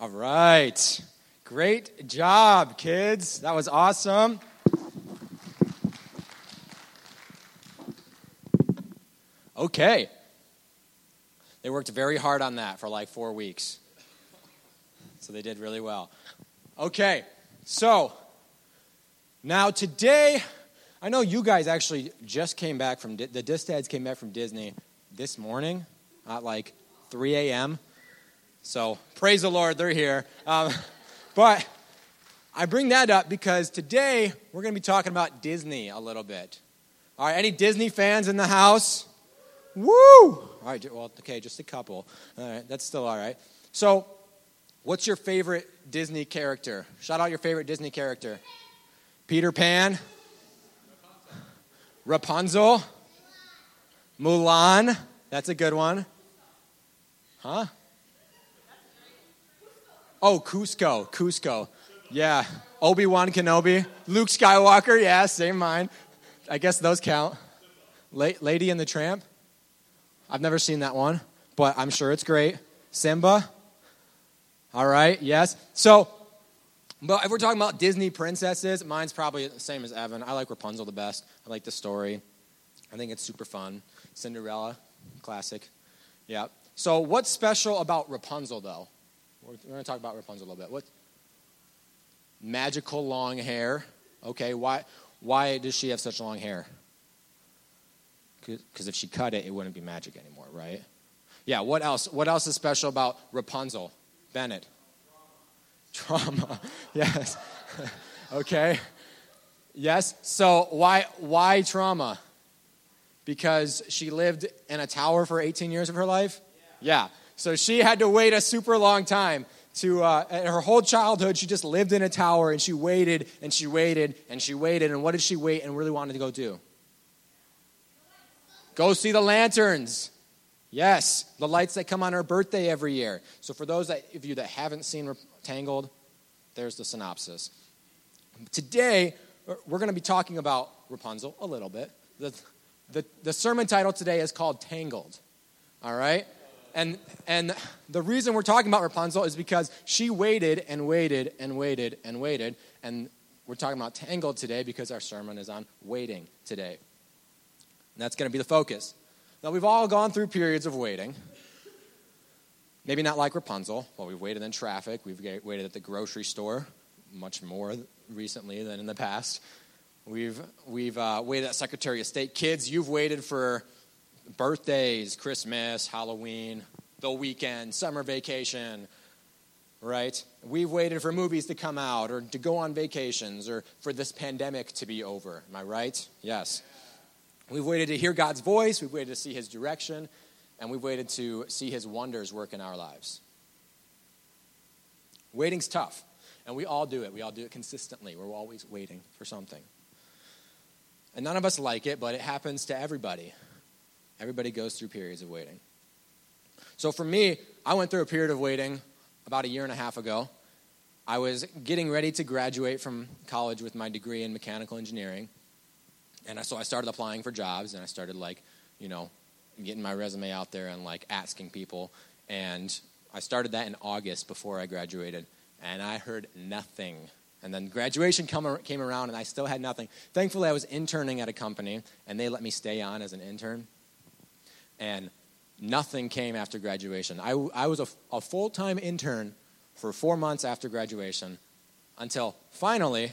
All right. Great job, kids. That was awesome. Okay. They worked very hard on that for like four weeks. So they did really well. Okay, so now today, I know you guys actually just came back from, the Distads came back from Disney this morning at like 3 a.m. So praise the Lord, they're here. Um, but I bring that up because today we're going to be talking about Disney a little bit. All right, any Disney fans in the house? Woo! All right, well, okay, just a couple. All right, that's still all right. So, what's your favorite Disney character? Shout out your favorite Disney character. Peter Pan? Rapunzel? Mulan? That's a good one. Huh? Oh, Kuzco, Kuzco. Yeah. Obi Wan Kenobi. Luke Skywalker. Yeah, same mine. I guess those count. Lady and the Tramp. I've never seen that one, but I'm sure it's great. Simba. All right, yes. So, but if we're talking about Disney princesses, mine's probably the same as Evan. I like Rapunzel the best. I like the story. I think it's super fun. Cinderella, classic. Yeah. So, what's special about Rapunzel, though? We're, we're going to talk about Rapunzel a little bit. What? Magical long hair. Okay, why, why does she have such long hair? Because if she cut it, it wouldn't be magic anymore, right? Yeah, what else? What else is special about Rapunzel? Bennett. Trauma. yes. okay. Yes. So why why trauma? Because she lived in a tower for 18 years of her life? Yeah. yeah. So she had to wait a super long time to uh, her whole childhood she just lived in a tower and she waited and she waited and she waited and what did she wait and really wanted to go do Go see the lanterns. Yes, the lights that come on her birthday every year. So for those of you that haven't seen Tangled, there's the synopsis. Today, we're going to be talking about Rapunzel a little bit. The, the, the sermon title today is called Tangled. All right? And, and the reason we're talking about Rapunzel is because she waited and waited and waited and waited. And we're talking about Tangled today because our sermon is on waiting today. And that's going to be the focus. Now, we've all gone through periods of waiting. Maybe not like Rapunzel. Well, we've waited in traffic, we've waited at the grocery store much more recently than in the past. We've, we've uh, waited at Secretary of State. Kids, you've waited for birthdays, Christmas, Halloween, the weekend, summer vacation, right? We've waited for movies to come out or to go on vacations or for this pandemic to be over. Am I right? Yes. We've waited to hear God's voice, we've waited to see His direction, and we've waited to see His wonders work in our lives. Waiting's tough, and we all do it. We all do it consistently. We're always waiting for something. And none of us like it, but it happens to everybody. Everybody goes through periods of waiting. So for me, I went through a period of waiting about a year and a half ago. I was getting ready to graduate from college with my degree in mechanical engineering. And so I started applying for jobs and I started like, you know, getting my resume out there and like asking people. And I started that in August before I graduated. And I heard nothing. And then graduation come, came around and I still had nothing. Thankfully, I was interning at a company and they let me stay on as an intern. And nothing came after graduation. I, I was a, a full time intern for four months after graduation until finally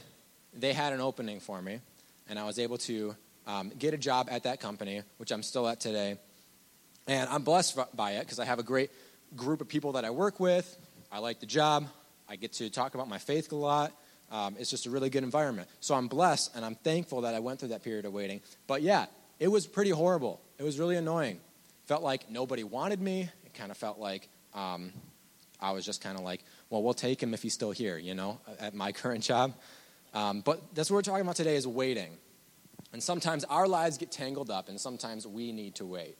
they had an opening for me and I was able to um, get a job at that company, which I'm still at today. And I'm blessed by it because I have a great group of people that I work with. I like the job. I get to talk about my faith a lot. Um, it's just a really good environment. So I'm blessed and I'm thankful that I went through that period of waiting. But yeah, it was pretty horrible. It was really annoying. Felt like nobody wanted me. It kind of felt like um, I was just kind of like, well, we'll take him if he's still here, you know, at my current job. Um, but that's what we're talking about today is waiting. And sometimes our lives get tangled up, and sometimes we need to wait.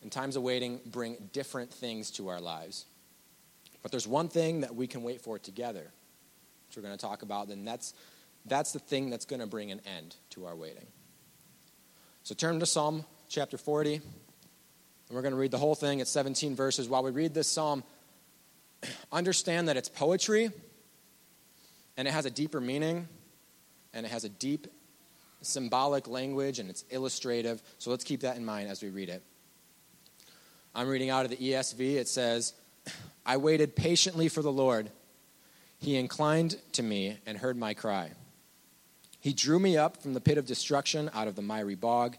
And times of waiting bring different things to our lives. But there's one thing that we can wait for together, which we're going to talk about, and that's, that's the thing that's going to bring an end to our waiting. So turn to Psalm chapter 40, and we're going to read the whole thing. It's 17 verses. While we read this psalm, understand that it's poetry and it has a deeper meaning and it has a deep symbolic language and it's illustrative. So let's keep that in mind as we read it. I'm reading out of the ESV. It says, I waited patiently for the Lord. He inclined to me and heard my cry. He drew me up from the pit of destruction out of the miry bog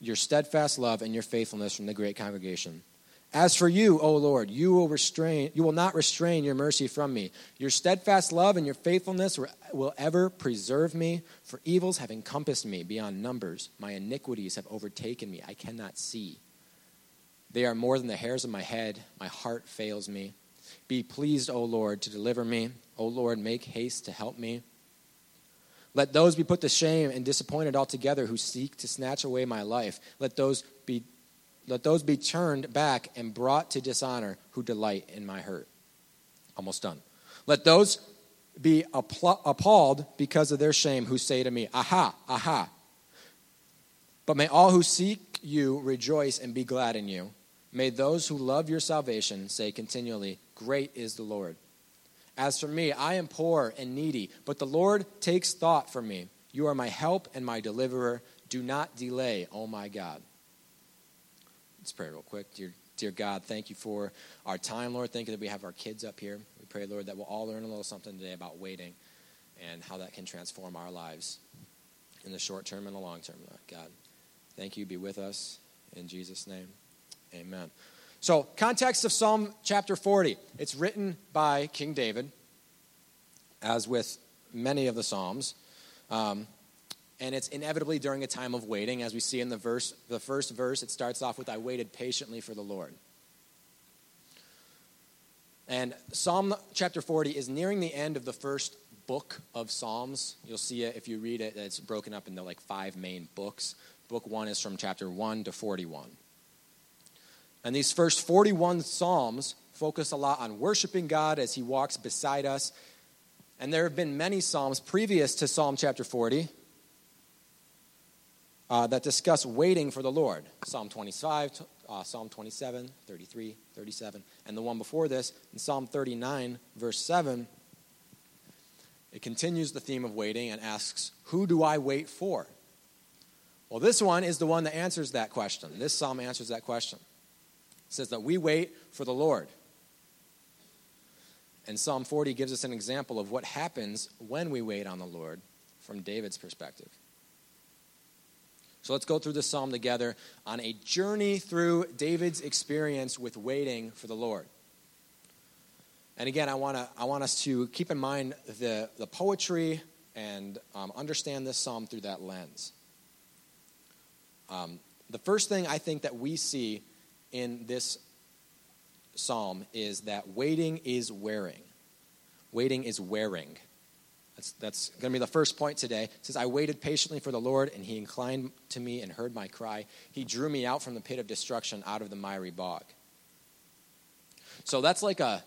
your steadfast love and your faithfulness from the great congregation. As for you, O Lord, you will restrain you will not restrain your mercy from me. Your steadfast love and your faithfulness will ever preserve me, for evils have encompassed me beyond numbers. My iniquities have overtaken me. I cannot see. They are more than the hairs of my head. My heart fails me. Be pleased, O Lord, to deliver me. O Lord, make haste to help me. Let those be put to shame and disappointed altogether who seek to snatch away my life. Let those be let those be turned back and brought to dishonor who delight in my hurt. Almost done. Let those be appalled because of their shame who say to me, Aha, aha. But may all who seek you rejoice and be glad in you. May those who love your salvation say continually, Great is the Lord. As for me, I am poor and needy, but the Lord takes thought for me. You are my help and my deliverer. Do not delay, oh my God. Let's pray real quick. Dear, dear God, thank you for our time, Lord. Thank you that we have our kids up here. We pray, Lord, that we'll all learn a little something today about waiting and how that can transform our lives in the short term and the long term, Lord God. Thank you. Be with us. In Jesus' name, amen. So, context of Psalm chapter 40. It's written by King David, as with many of the Psalms. Um, and it's inevitably during a time of waiting. As we see in the verse the first verse it starts off with i waited patiently for the lord. And psalm chapter 40 is nearing the end of the first book of psalms. You'll see it if you read it it's broken up into like five main books. Book one is from chapter 1 to 41 and these first 41 psalms focus a lot on worshiping god as he walks beside us and there have been many psalms previous to psalm chapter 40 uh, that discuss waiting for the Lord Psalm 25, uh, Psalm 27, 33, 37. And the one before this, in Psalm 39, verse 7, it continues the theme of waiting and asks, Who do I wait for? Well, this one is the one that answers that question. This psalm answers that question. Says that we wait for the Lord. And Psalm 40 gives us an example of what happens when we wait on the Lord from David's perspective. So let's go through this psalm together on a journey through David's experience with waiting for the Lord. And again, I, wanna, I want us to keep in mind the, the poetry and um, understand this psalm through that lens. Um, the first thing I think that we see in this psalm is that waiting is wearing. Waiting is wearing. That's, that's going to be the first point today. It says, I waited patiently for the Lord, and he inclined to me and heard my cry. He drew me out from the pit of destruction, out of the miry bog. So that's like a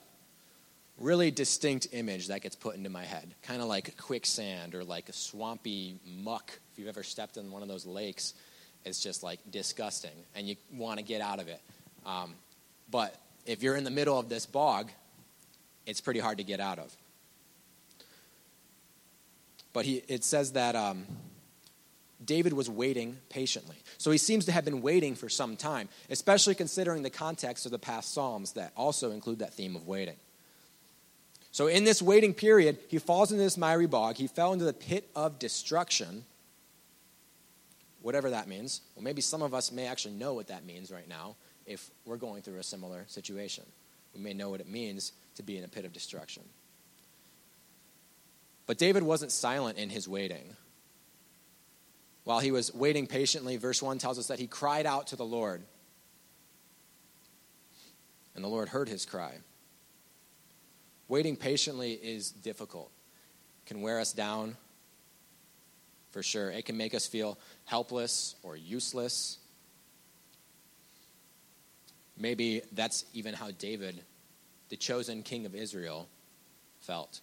really distinct image that gets put into my head. Kind of like quicksand or like a swampy muck. If you've ever stepped in one of those lakes, it's just like disgusting, and you want to get out of it. Um, but if you're in the middle of this bog, it's pretty hard to get out of. But he, it says that um, David was waiting patiently. So he seems to have been waiting for some time, especially considering the context of the past Psalms that also include that theme of waiting. So, in this waiting period, he falls into this miry bog. He fell into the pit of destruction, whatever that means. Well, maybe some of us may actually know what that means right now if we're going through a similar situation. We may know what it means to be in a pit of destruction. But David wasn't silent in his waiting. While he was waiting patiently, verse 1 tells us that he cried out to the Lord. And the Lord heard his cry. Waiting patiently is difficult, it can wear us down for sure. It can make us feel helpless or useless. Maybe that's even how David, the chosen king of Israel, felt.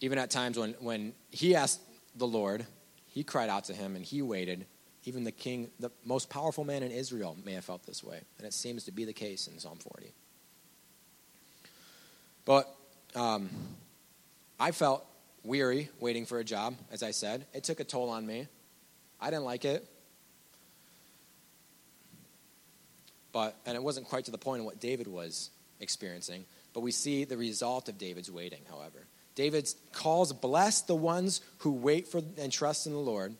Even at times when, when he asked the Lord, he cried out to him and he waited. Even the king, the most powerful man in Israel, may have felt this way. And it seems to be the case in Psalm 40. But um, I felt weary waiting for a job, as I said. It took a toll on me. I didn't like it. But, and it wasn't quite to the point of what David was experiencing. But we see the result of David's waiting, however. David calls, Bless the ones who wait for and trust in the Lord.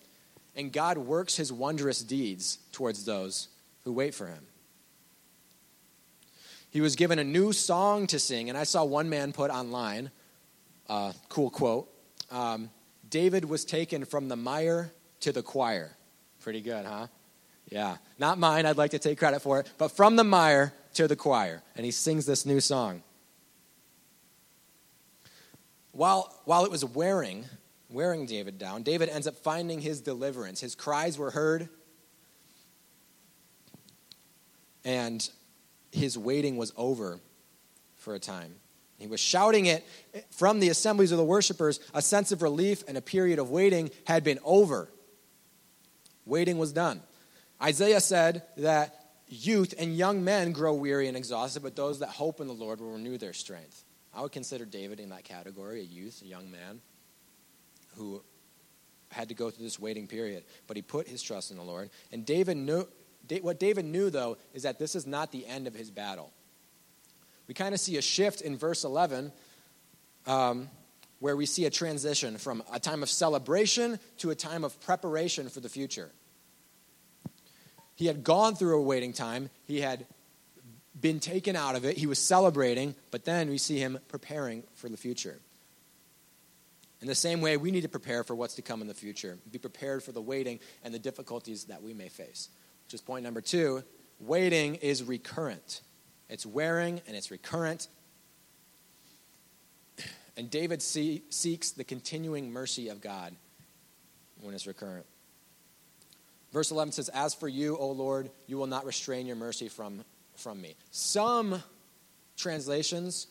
And God works his wondrous deeds towards those who wait for him. He was given a new song to sing, and I saw one man put online, uh, cool quote um, David was taken from the mire to the choir. Pretty good, huh? Yeah. Not mine, I'd like to take credit for it, but from the mire to the choir. And he sings this new song. While, while it was wearing, wearing David down, David ends up finding his deliverance. His cries were heard, and his waiting was over for a time. He was shouting it from the assemblies of the worshipers. A sense of relief and a period of waiting had been over. Waiting was done. Isaiah said that youth and young men grow weary and exhausted, but those that hope in the Lord will renew their strength. I would consider David in that category a youth, a young man who had to go through this waiting period, but he put his trust in the Lord. And David knew, what David knew, though, is that this is not the end of his battle. We kind of see a shift in verse 11 um, where we see a transition from a time of celebration to a time of preparation for the future. He had gone through a waiting time, he had been taken out of it, he was celebrating, but then we see him preparing for the future. In the same way, we need to prepare for what's to come in the future, be prepared for the waiting and the difficulties that we may face. Which is point number two waiting is recurrent, it's wearing and it's recurrent. And David see, seeks the continuing mercy of God when it's recurrent. Verse 11 says, As for you, O Lord, you will not restrain your mercy from, from me. Some translations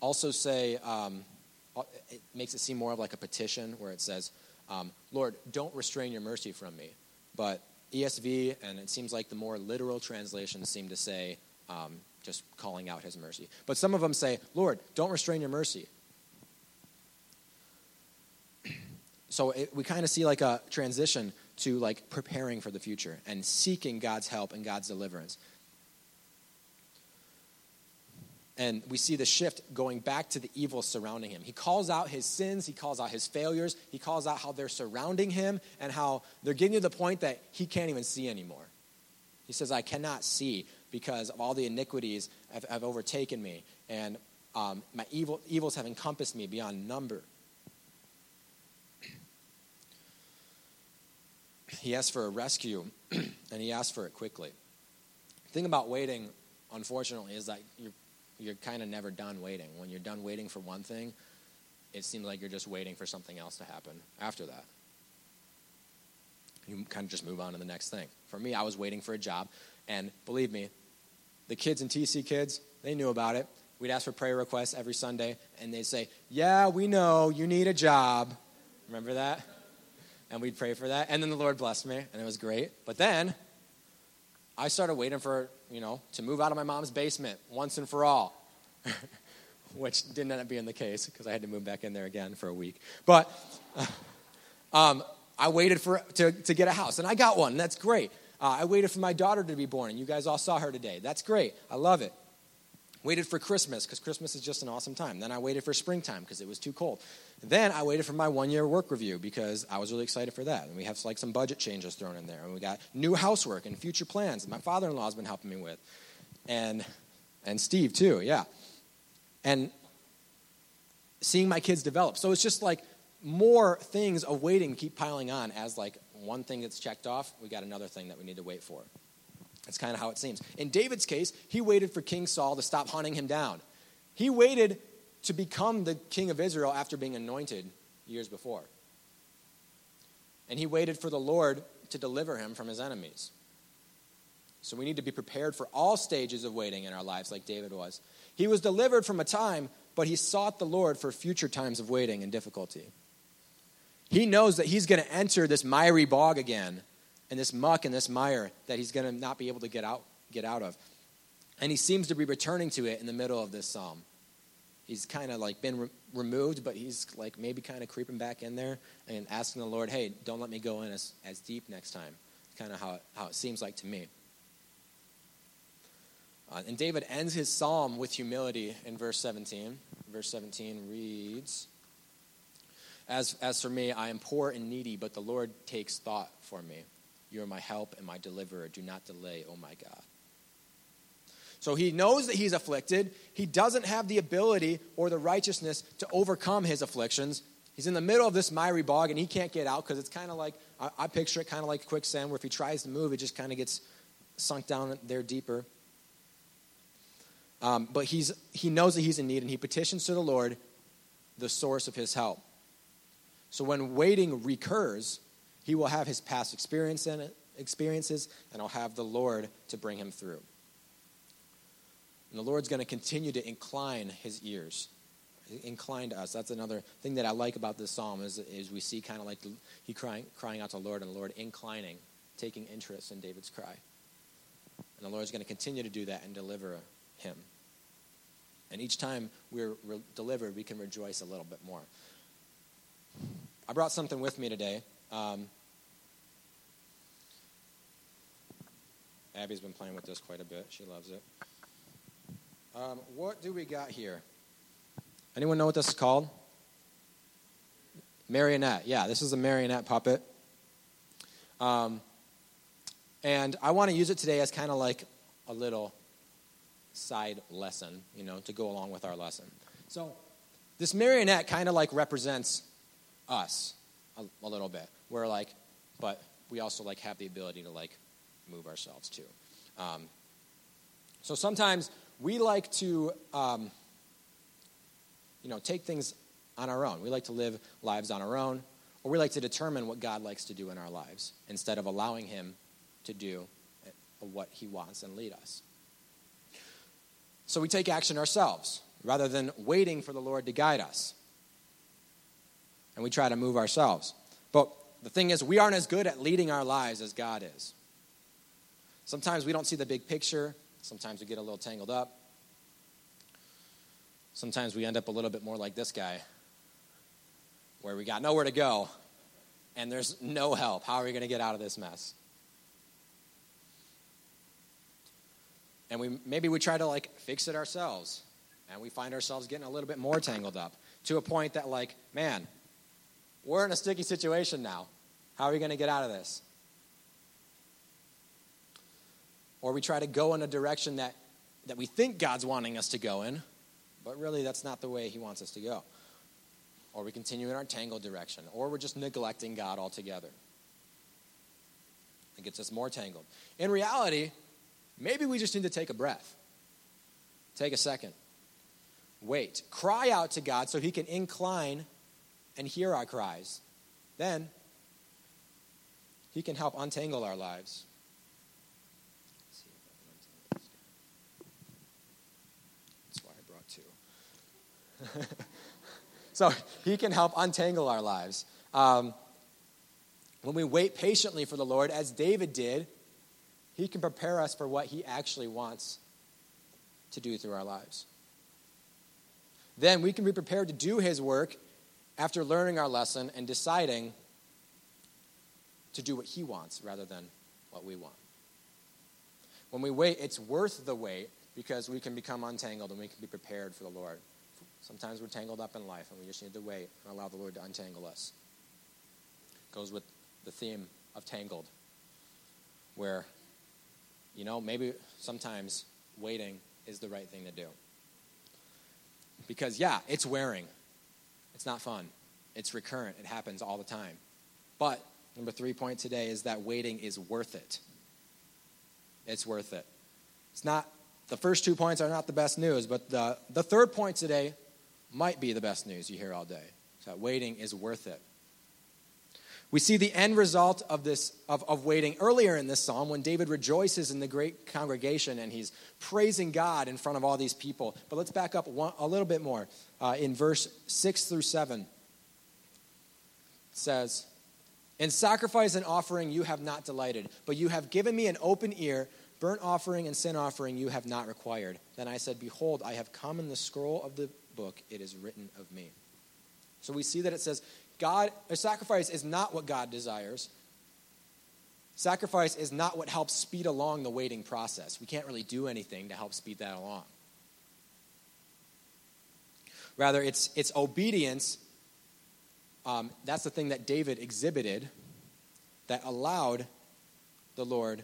also say, um, it makes it seem more of like a petition where it says, um, Lord, don't restrain your mercy from me. But ESV, and it seems like the more literal translations seem to say, um, just calling out his mercy. But some of them say, Lord, don't restrain your mercy. So it, we kind of see like a transition to like preparing for the future and seeking God's help and God's deliverance. And we see the shift going back to the evil surrounding him. He calls out his sins, he calls out his failures, he calls out how they're surrounding him and how they're getting to the point that he can't even see anymore. He says, I cannot see because of all the iniquities have, have overtaken me, and um, my evil, evils have encompassed me beyond number. He asked for a rescue, and he asked for it quickly. The thing about waiting, unfortunately, is that you're you're kind of never done waiting. When you're done waiting for one thing, it seems like you're just waiting for something else to happen after that. You kind of just move on to the next thing. For me, I was waiting for a job, and believe me, the kids in TC Kids, they knew about it. We'd ask for prayer requests every Sunday, and they'd say, Yeah, we know you need a job. Remember that? And we'd pray for that. And then the Lord blessed me, and it was great. But then I started waiting for you know, to move out of my mom's basement once and for all, which didn't end up being the case because I had to move back in there again for a week. But um, I waited for to, to get a house, and I got one. And that's great. Uh, I waited for my daughter to be born, and you guys all saw her today. That's great. I love it. Waited for Christmas because Christmas is just an awesome time. Then I waited for springtime because it was too cold. Then I waited for my one year work review because I was really excited for that. And we have like some budget changes thrown in there. And we got new housework and future plans that my father in law has been helping me with. And, and Steve too, yeah. And seeing my kids develop. So it's just like more things of waiting keep piling on as like one thing gets checked off, we got another thing that we need to wait for. That's kind of how it seems. In David's case, he waited for King Saul to stop hunting him down. He waited to become the king of Israel after being anointed years before. And he waited for the Lord to deliver him from his enemies. So we need to be prepared for all stages of waiting in our lives, like David was. He was delivered from a time, but he sought the Lord for future times of waiting and difficulty. He knows that he's going to enter this miry bog again, and this muck and this mire that he's going to not be able to get out, get out of. And he seems to be returning to it in the middle of this psalm. He's kind of like been re- removed, but he's like maybe kind of creeping back in there and asking the Lord, hey, don't let me go in as, as deep next time. Kind of how it, how it seems like to me. Uh, and David ends his psalm with humility in verse 17. Verse 17 reads, as, as for me, I am poor and needy, but the Lord takes thought for me. You are my help and my deliverer. Do not delay, oh my God. So he knows that he's afflicted. He doesn't have the ability or the righteousness to overcome his afflictions. He's in the middle of this miry bog and he can't get out because it's kind of like, I, I picture it kind of like quicksand where if he tries to move, it just kind of gets sunk down there deeper. Um, but he's, he knows that he's in need and he petitions to the Lord, the source of his help. So when waiting recurs, he will have his past experience in it, experiences and he'll have the Lord to bring him through. And the Lord's going to continue to incline his ears, incline to us. That's another thing that I like about this psalm is, is we see kind of like he crying, crying out to the Lord and the Lord inclining, taking interest in David's cry. And the Lord's going to continue to do that and deliver him. And each time we're re- delivered, we can rejoice a little bit more. I brought something with me today. Um, Abby's been playing with this quite a bit. She loves it. Um, what do we got here? Anyone know what this is called? Marionette. Yeah, this is a marionette puppet. Um, and I want to use it today as kind of like a little side lesson, you know, to go along with our lesson. So, this marionette kind of like represents us a, a, little bit. We're like, but we also like have the ability to like move ourselves too. Um, so sometimes we like to, um, you know, take things on our own. We like to live lives on our own, or we like to determine what God likes to do in our lives instead of allowing Him to do what He wants and lead us. So we take action ourselves rather than waiting for the Lord to guide us. And we try to move ourselves. But the thing is, we aren't as good at leading our lives as God is. Sometimes we don't see the big picture. Sometimes we get a little tangled up. Sometimes we end up a little bit more like this guy, where we got nowhere to go and there's no help. How are we going to get out of this mess? and we maybe we try to like fix it ourselves and we find ourselves getting a little bit more tangled up to a point that like man we're in a sticky situation now how are we going to get out of this or we try to go in a direction that that we think god's wanting us to go in but really that's not the way he wants us to go or we continue in our tangled direction or we're just neglecting god altogether it gets us more tangled in reality Maybe we just need to take a breath. Take a second. Wait. Cry out to God so He can incline and hear our cries. Then He can help untangle our lives. That's why I brought two. so He can help untangle our lives. Um, when we wait patiently for the Lord, as David did, he can prepare us for what He actually wants to do through our lives. Then we can be prepared to do His work after learning our lesson and deciding to do what He wants rather than what we want. When we wait, it's worth the wait because we can become untangled and we can be prepared for the Lord. Sometimes we're tangled up in life and we just need to wait and allow the Lord to untangle us. Goes with the theme of tangled, where, you know, maybe sometimes waiting is the right thing to do. Because, yeah, it's wearing, it's not fun, it's recurrent, it happens all the time. But, number three point today is that waiting is worth it. It's worth it. It's not, the first two points are not the best news, but the, the third point today might be the best news you hear all day. So waiting is worth it. We see the end result of this of, of waiting earlier in this psalm when David rejoices in the great congregation and he's praising God in front of all these people. But let's back up one, a little bit more. Uh, in verse 6 through 7, it says, In sacrifice and offering you have not delighted, but you have given me an open ear. Burnt offering and sin offering you have not required. Then I said, Behold, I have come in the scroll of the book, it is written of me. So we see that it says, God, a sacrifice is not what God desires. Sacrifice is not what helps speed along the waiting process. We can't really do anything to help speed that along. Rather, it's, it's obedience. Um, that's the thing that David exhibited that allowed the Lord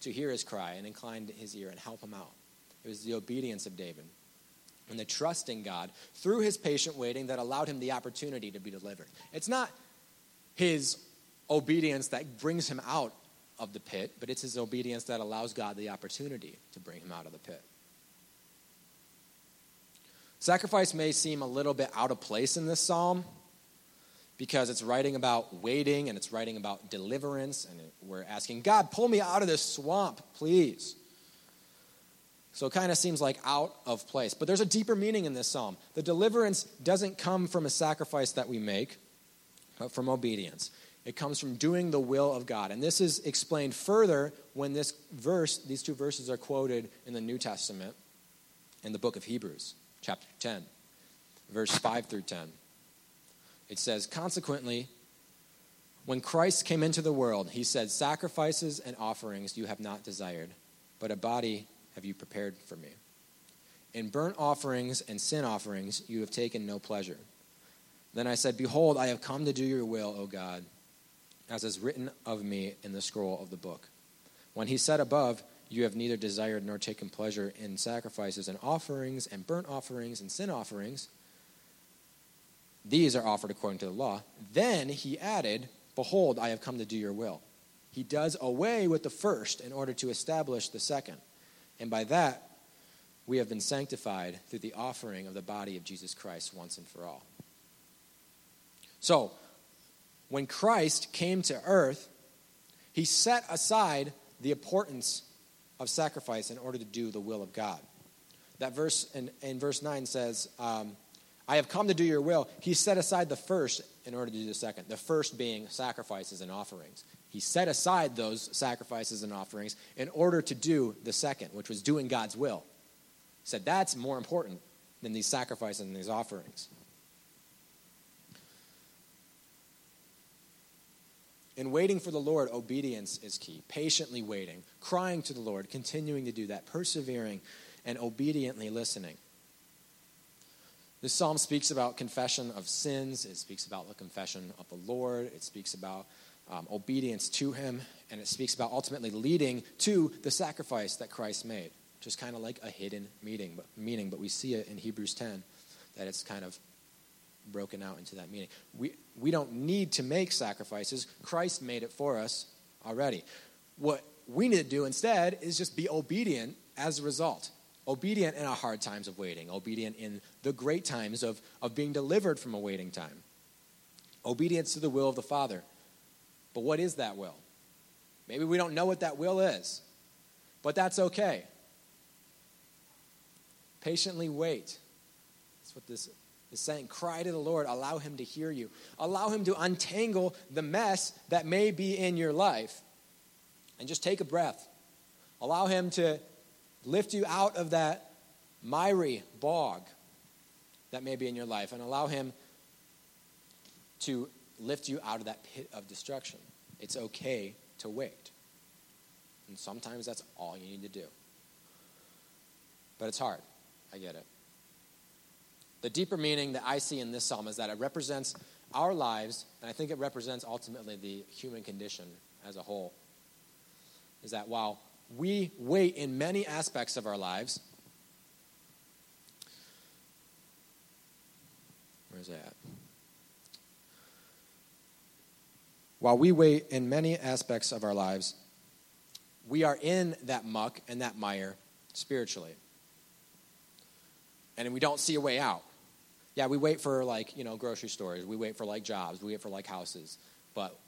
to hear his cry and incline his ear and help him out. It was the obedience of David and the trust in God through his patient waiting that allowed him the opportunity to be delivered. It's not his obedience that brings him out of the pit, but it's his obedience that allows God the opportunity to bring him out of the pit. Sacrifice may seem a little bit out of place in this psalm because it's writing about waiting and it's writing about deliverance, and we're asking, God, pull me out of this swamp, please. So it kind of seems like out of place. But there's a deeper meaning in this psalm. The deliverance doesn't come from a sacrifice that we make, but from obedience. It comes from doing the will of God. And this is explained further when this verse, these two verses are quoted in the New Testament in the book of Hebrews, chapter 10, verse 5 through 10. It says, Consequently, when Christ came into the world, he said, Sacrifices and offerings you have not desired, but a body have you prepared for me? In burnt offerings and sin offerings you have taken no pleasure. Then I said, Behold, I have come to do your will, O God, as is written of me in the scroll of the book. When he said above, You have neither desired nor taken pleasure in sacrifices and offerings and burnt offerings and sin offerings, these are offered according to the law. Then he added, Behold, I have come to do your will. He does away with the first in order to establish the second. And by that, we have been sanctified through the offering of the body of Jesus Christ once and for all. So, when Christ came to earth, he set aside the importance of sacrifice in order to do the will of God. That verse in, in verse 9 says, um, I have come to do your will. He set aside the first in order to do the second, the first being sacrifices and offerings. He set aside those sacrifices and offerings in order to do the second, which was doing God's will. He said that's more important than these sacrifices and these offerings. In waiting for the Lord, obedience is key. Patiently waiting, crying to the Lord, continuing to do that, persevering and obediently listening. This psalm speaks about confession of sins. It speaks about the confession of the Lord. It speaks about um, obedience to him, and it speaks about ultimately leading to the sacrifice that Christ made, which is kind of like a hidden meaning, but, meaning, but we see it in Hebrews 10 that it's kind of broken out into that meaning. We, we don't need to make sacrifices, Christ made it for us already. What we need to do instead is just be obedient as a result. Obedient in our hard times of waiting, obedient in the great times of, of being delivered from a waiting time. Obedience to the will of the Father but what is that will? Maybe we don't know what that will is, but that's okay. Patiently wait. That's what this is saying. Cry to the Lord, allow Him to hear you, allow Him to untangle the mess that may be in your life, and just take a breath. Allow Him to lift you out of that miry bog that may be in your life, and allow Him to lift you out of that pit of destruction. It's okay to wait. And sometimes that's all you need to do. but it's hard. I get it. The deeper meaning that I see in this psalm is that it represents our lives, and I think it represents ultimately the human condition as a whole. Is that while we wait in many aspects of our lives, where's that? While we wait in many aspects of our lives, we are in that muck and that mire spiritually. And we don't see a way out. Yeah, we wait for like, you know, grocery stores, we wait for like jobs, we wait for like houses. But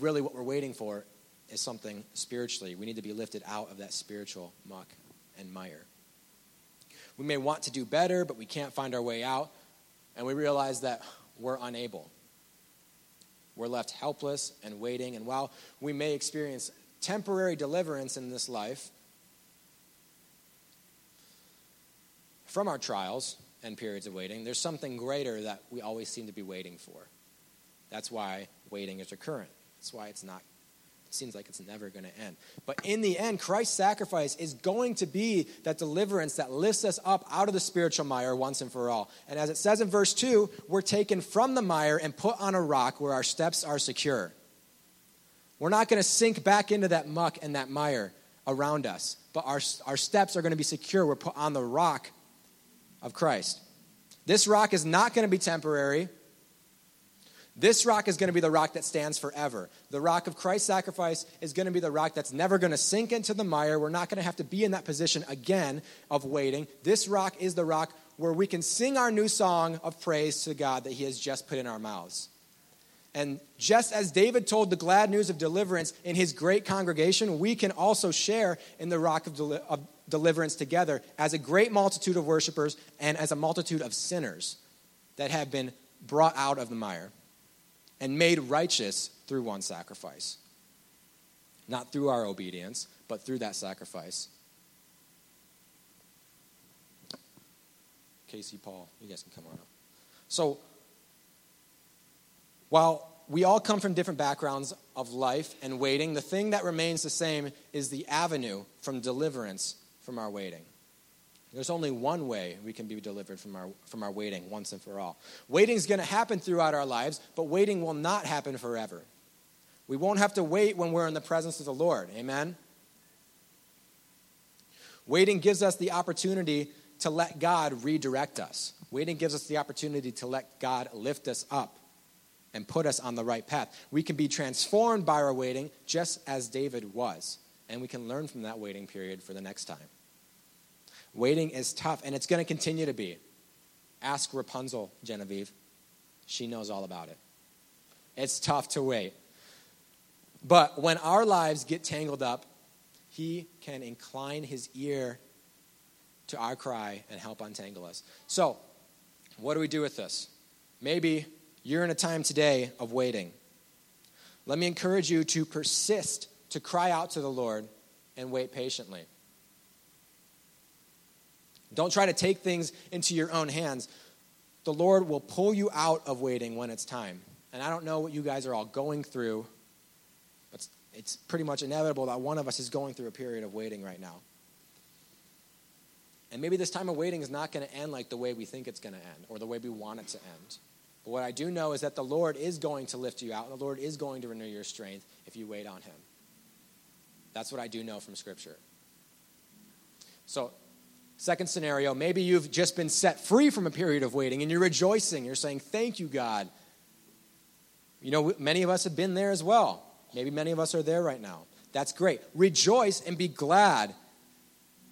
really what we're waiting for is something spiritually. We need to be lifted out of that spiritual muck and mire. We may want to do better, but we can't find our way out. And we realize that we're unable. We're left helpless and waiting. And while we may experience temporary deliverance in this life from our trials and periods of waiting, there's something greater that we always seem to be waiting for. That's why waiting is recurrent. That's why it's not seems like it's never going to end. But in the end, Christ's sacrifice is going to be that deliverance that lifts us up out of the spiritual mire once and for all. And as it says in verse 2, we're taken from the mire and put on a rock where our steps are secure. We're not going to sink back into that muck and that mire around us, but our, our steps are going to be secure. We're put on the rock of Christ. This rock is not going to be temporary. This rock is going to be the rock that stands forever. The rock of Christ's sacrifice is going to be the rock that's never going to sink into the mire. We're not going to have to be in that position again of waiting. This rock is the rock where we can sing our new song of praise to God that He has just put in our mouths. And just as David told the glad news of deliverance in his great congregation, we can also share in the rock of, deli- of deliverance together as a great multitude of worshipers and as a multitude of sinners that have been brought out of the mire and made righteous through one sacrifice. Not through our obedience, but through that sacrifice. Casey, Paul, you guys can come on up. So, while we all come from different backgrounds of life and waiting, the thing that remains the same is the avenue from deliverance from our waiting. There's only one way we can be delivered from our, from our waiting once and for all. Waiting is going to happen throughout our lives, but waiting will not happen forever. We won't have to wait when we're in the presence of the Lord. Amen? Waiting gives us the opportunity to let God redirect us. Waiting gives us the opportunity to let God lift us up and put us on the right path. We can be transformed by our waiting just as David was. And we can learn from that waiting period for the next time. Waiting is tough, and it's going to continue to be. Ask Rapunzel, Genevieve. She knows all about it. It's tough to wait. But when our lives get tangled up, He can incline His ear to our cry and help untangle us. So, what do we do with this? Maybe you're in a time today of waiting. Let me encourage you to persist, to cry out to the Lord, and wait patiently. Don't try to take things into your own hands. The Lord will pull you out of waiting when it's time. And I don't know what you guys are all going through, but it's pretty much inevitable that one of us is going through a period of waiting right now. And maybe this time of waiting is not going to end like the way we think it's going to end or the way we want it to end. But what I do know is that the Lord is going to lift you out, and the Lord is going to renew your strength if you wait on Him. That's what I do know from Scripture. So Second scenario, maybe you've just been set free from a period of waiting and you're rejoicing. You're saying, Thank you, God. You know, many of us have been there as well. Maybe many of us are there right now. That's great. Rejoice and be glad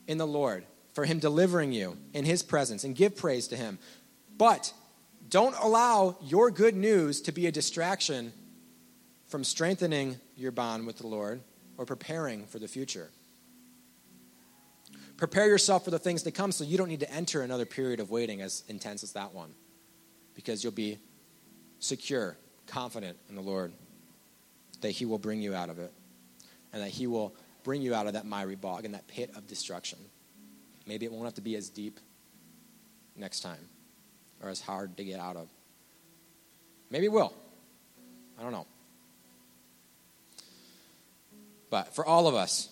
in the Lord for Him delivering you in His presence and give praise to Him. But don't allow your good news to be a distraction from strengthening your bond with the Lord or preparing for the future. Prepare yourself for the things to come so you don't need to enter another period of waiting as intense as that one because you'll be secure, confident in the Lord that He will bring you out of it and that He will bring you out of that miry bog and that pit of destruction. Maybe it won't have to be as deep next time or as hard to get out of. Maybe it will. I don't know. But for all of us,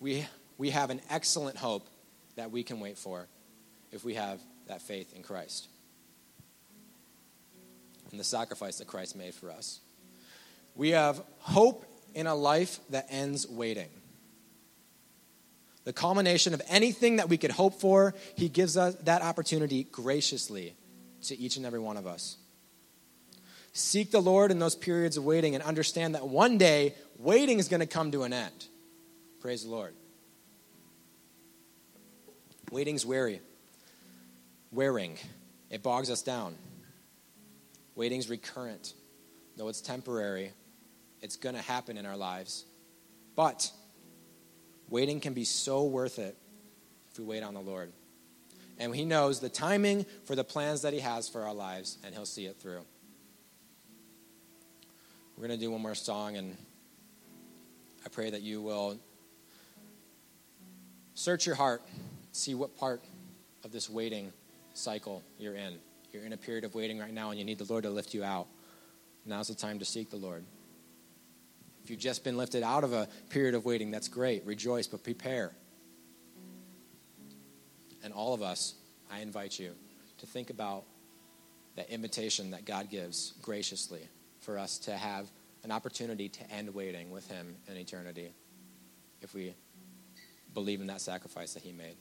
we we have an excellent hope that we can wait for if we have that faith in Christ and the sacrifice that Christ made for us. We have hope in a life that ends waiting. The culmination of anything that we could hope for, He gives us that opportunity graciously to each and every one of us. Seek the Lord in those periods of waiting and understand that one day waiting is going to come to an end. Praise the Lord. Waiting's weary. Wearing. It bogs us down. Waiting's recurrent. Though it's temporary, it's going to happen in our lives. But waiting can be so worth it if we wait on the Lord. And He knows the timing for the plans that He has for our lives, and He'll see it through. We're going to do one more song, and I pray that you will search your heart, see what part of this waiting cycle you're in. You're in a period of waiting right now, and you need the Lord to lift you out. Now's the time to seek the Lord. If you've just been lifted out of a period of waiting, that's great. Rejoice, but prepare. And all of us, I invite you to think about that invitation that God gives graciously for us to have an opportunity to end waiting with Him in eternity if we believe in that sacrifice that He made.